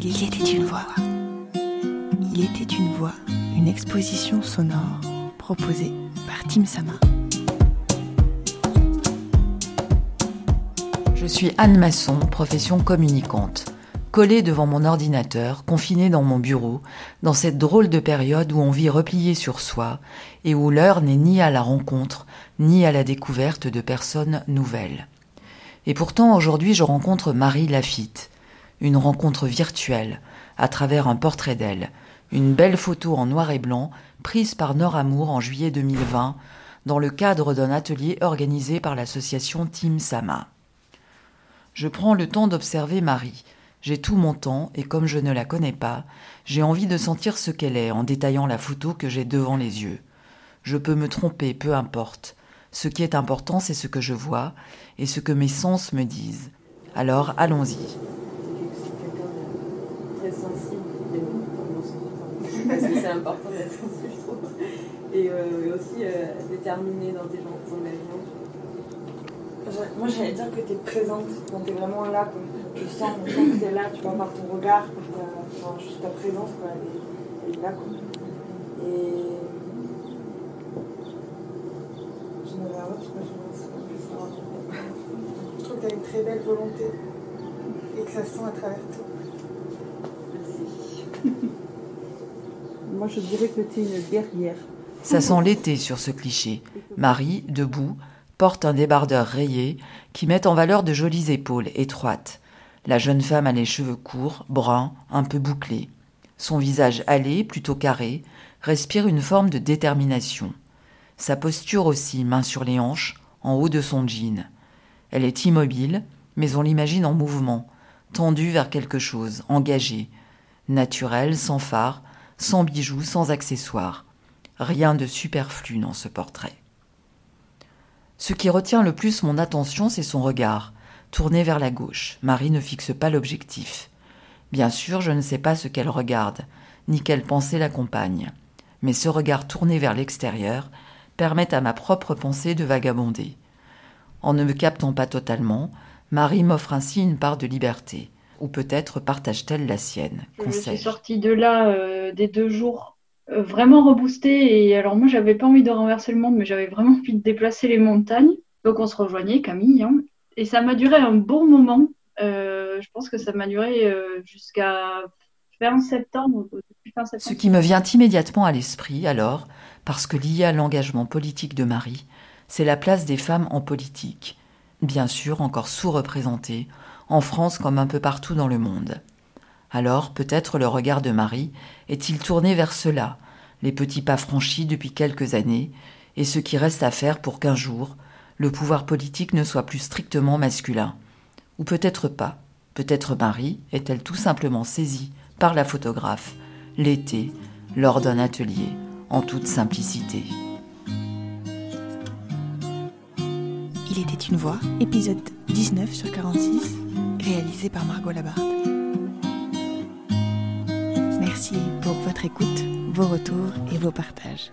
Il était une voix. Il était une voix, une exposition sonore proposée par Tim Sama. Je suis Anne Masson, profession communicante. Collée devant mon ordinateur, confinée dans mon bureau, dans cette drôle de période où on vit replié sur soi et où l'heure n'est ni à la rencontre, ni à la découverte de personnes nouvelles. Et pourtant, aujourd'hui, je rencontre Marie Lafitte. Une rencontre virtuelle, à travers un portrait d'elle. Une belle photo en noir et blanc, prise par Nord Amour en juillet 2020, dans le cadre d'un atelier organisé par l'association Team Sama. Je prends le temps d'observer Marie. J'ai tout mon temps, et comme je ne la connais pas, j'ai envie de sentir ce qu'elle est en détaillant la photo que j'ai devant les yeux. Je peux me tromper, peu importe. Ce qui est important, c'est ce que je vois et ce que mes sens me disent. Alors, allons-y. C'est important d'être sensible, je trouve. Et euh, aussi euh, déterminé dans tes engagements. Moi, j'allais dire que tu es présente quand tu es vraiment là. Quoi. Tu sens, que tu es là, tu vois par ton regard, par ta, juste ta présence, quoi, elle, est, là. Quoi. Et. Je me vois, je Je trouve que tu as une très belle volonté et que ça se sent à travers tout. Moi, je dirais que tu une guerrière. Ça sent l'été sur ce cliché. Marie, debout, porte un débardeur rayé qui met en valeur de jolies épaules étroites. La jeune femme a les cheveux courts, bruns, un peu bouclés. Son visage hâlé, plutôt carré, respire une forme de détermination. Sa posture aussi, main sur les hanches, en haut de son jean. Elle est immobile, mais on l'imagine en mouvement, tendue vers quelque chose, engagée, naturelle, sans phare, sans bijoux, sans accessoires. Rien de superflu dans ce portrait. Ce qui retient le plus mon attention, c'est son regard, tourné vers la gauche. Marie ne fixe pas l'objectif. Bien sûr, je ne sais pas ce qu'elle regarde, ni quelle pensée l'accompagne. Mais ce regard tourné vers l'extérieur permet à ma propre pensée de vagabonder. En ne me captant pas totalement, Marie m'offre ainsi une part de liberté. Ou peut-être partage-t-elle la sienne? Je suis sortie de là euh, des deux jours euh, vraiment reboostée. Et alors, moi, j'avais pas envie de renverser le monde, mais j'avais vraiment envie de déplacer les montagnes. Donc, on se rejoignait, Camille. Hein. Et ça m'a duré un bon moment. Euh, je pense que ça m'a duré jusqu'à fin septembre, fin septembre. Ce qui me vient immédiatement à l'esprit, alors, parce que lié à l'engagement politique de Marie, c'est la place des femmes en politique. Bien sûr, encore sous-représentées, en France comme un peu partout dans le monde. Alors peut-être le regard de Marie est-il tourné vers cela, les petits pas franchis depuis quelques années, et ce qui reste à faire pour qu'un jour le pouvoir politique ne soit plus strictement masculin. Ou peut-être pas. Peut-être Marie est-elle tout simplement saisie par la photographe, l'été, lors d'un atelier, en toute simplicité. Il était une voix, épisode 19 sur 46 par Margot. Merci pour votre écoute, vos retours et vos partages.